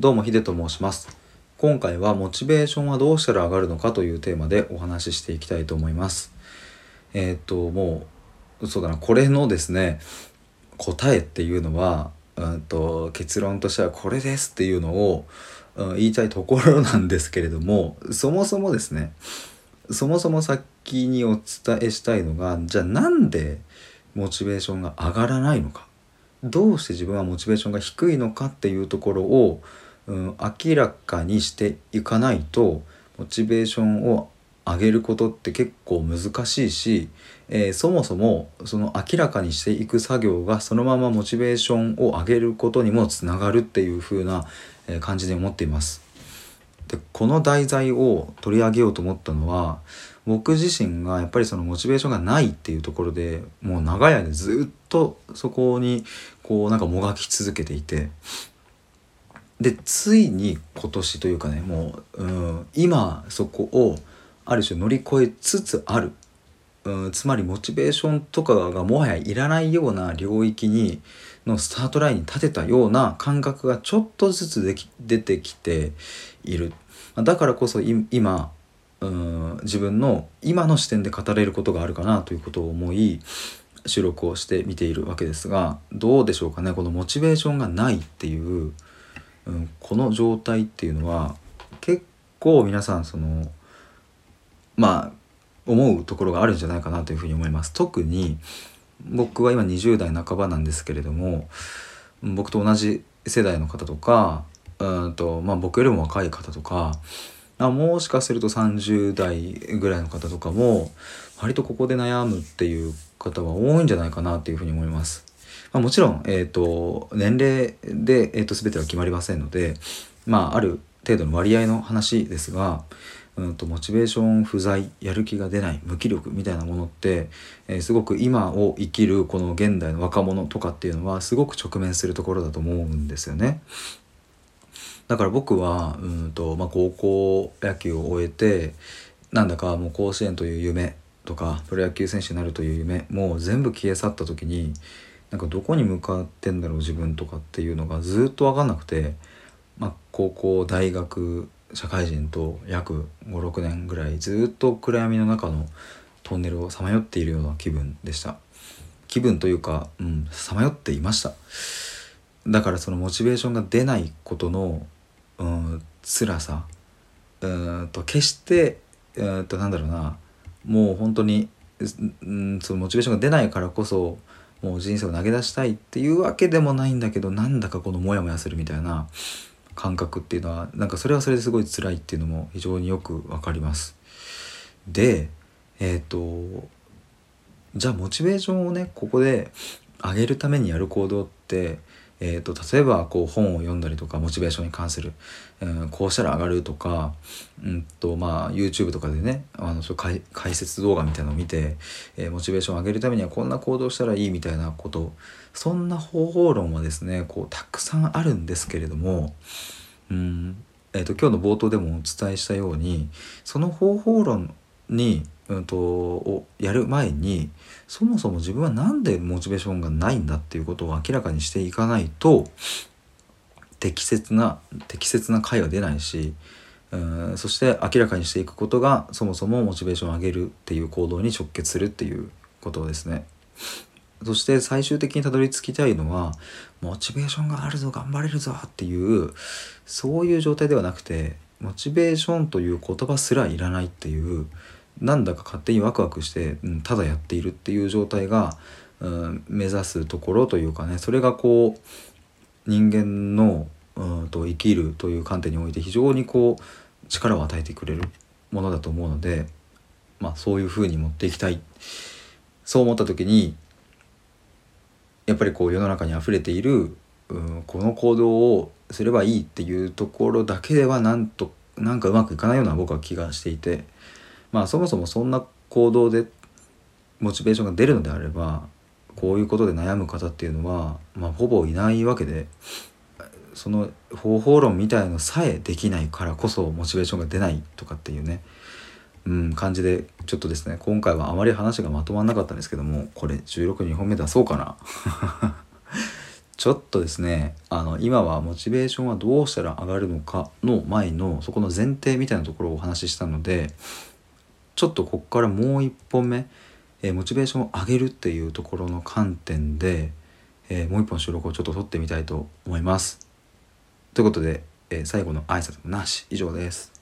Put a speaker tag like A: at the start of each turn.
A: どうもヒデと申します。今回はモチベーションはどうしたら上がるのかというテーマでお話ししていきたいと思います。えー、っともうそうだな。これのですね答えっていうのは、うんと、結論としてはこれですっていうのを、うん、言いたいところなんですけれどもそもそもですねそもそも先にお伝えしたいのがじゃあなんでモチベーションが上がらないのか。どうして自分はモチベーションが低いのかっていうところを、うん、明らかにしていかないとモチベーションを上げることって結構難しいし、えー、そもそもその明らかにしていく作業がそのままモチベーションを上げることにもつながるっていう風な感じで思っています。でこの題材を取り上げようと思ったのは僕自身がやっぱりそのモチベーションがないっていうところでもう長い間ずっとそこにこうなんかもがき続けていてでついに今年というかねもう、うん、今そこをある種乗り越えつつある、うん、つまりモチベーションとかがもはやいらないような領域にのスタートラインに立てたような感覚がちょっとずつでき出てきている。だからこそ今うん自分の今の視点で語れることがあるかなということを思い収録をして見ているわけですがどうでしょうかねこのモチベーションがないっていう、うん、この状態っていうのは結構皆さんそのまあ思うところがあるんじゃないかなというふうに思います。特に僕は今20代半ばなんですけれども僕と同じ世代の方とかうんと、まあ、僕よりも若い方とかあもしかすると30代ぐらいの方とかも割とここで悩むっていう方は多いんじゃないかなっていうふうに思います。まあ、もちろん、えーと、年齢で、えーと、全ては決まりませんので、まあ、ある程度の割合の話ですが、うんと、モチベーション不在やる気が出ない無気力みたいなものって、えー、すごく今を生きるこの現代の若者とかっていうのはすごく直面するところだと思うんですよね。だから僕はうんと、まあ、高校野球を終えてなんだかもう甲子園という夢とかプロ野球選手になるという夢もう全部消え去った時になんかどこに向かってんだろう自分とかっていうのがずっと分かんなくて、まあ、高校大学社会人と約56年ぐらいずっと暗闇の中のトンネルをさまよっているような気分でした。気分というかさまよっていました。だからそのモチベーションが出ないことのうん辛さうんと決してうんなんだろうなもう本当にうんそのモチベーションが出ないからこそもう人生を投げ出したいっていうわけでもないんだけどなんだかこのモヤモヤするみたいな感覚っていうのはなんかそれはそれですごい辛いっていうのも非常によくわかります。でえっ、ー、とじゃあモチベーションをねここで上げるためにやる行動ってえーと、例えばこう本を読んだりとかモチベーションに関する、うん、こうしたら上がるとか、うんとまあ、YouTube とかでねあのそう解解説動画みたいなのを見て、えー、モチベーションを上げるためにはこんな行動したらいいみたいなことそんな方法論はですねこうたくさんあるんですけれども、うんえーと、今日の冒頭でもお伝えしたようにその方法論にうんと、をやる前にそもそも自分は何でモチベーションがないんだっていうことを明らかにしていかないと適切な適切な回は出ないしうんそして明らかにしていくことがそもそもモチベーションを上げるっていう行動に直結するっていうことですね。そして最終的にたどり着きたいのはモチベーションがあるぞ頑張れるぞっていうそういう状態ではなくてモチベーションという言葉すらいらないっていうなんだか勝手にワクワクして、うん、ただやっているっていう状態が、うん、目指すところというかねそれがこう人間のうんと生きるという観点において非常にこう力を与えてくれるものだと思うので、まあ、そういうふうに持っていきたい。そう思った時にやっぱりこう世の中にあふれている、うん、この行動をすればいいっていうところだけではなんとなんかうまくいかないような僕は気がしていてまあそもそもそんな行動でモチベーションが出るのであればこういうことで悩む方っていうのは、まあ、ほぼいないわけでその方法論みたいのさえできないからこそモチベーションが出ないとかっていうね、うん、感じでちょっとですね今回はあまり話がまとまんなかったんですけどもこれ16、2本目出そうかな。ちょっとですねあの今はモチベーションはどうしたら上がるのかの前のそこの前提みたいなところをお話ししたのでちょっとここからもう一本目、えー、モチベーションを上げるっていうところの観点で、えー、もう一本収録をちょっと撮ってみたいと思います。ということで、えー、最後の挨拶もなし以上です。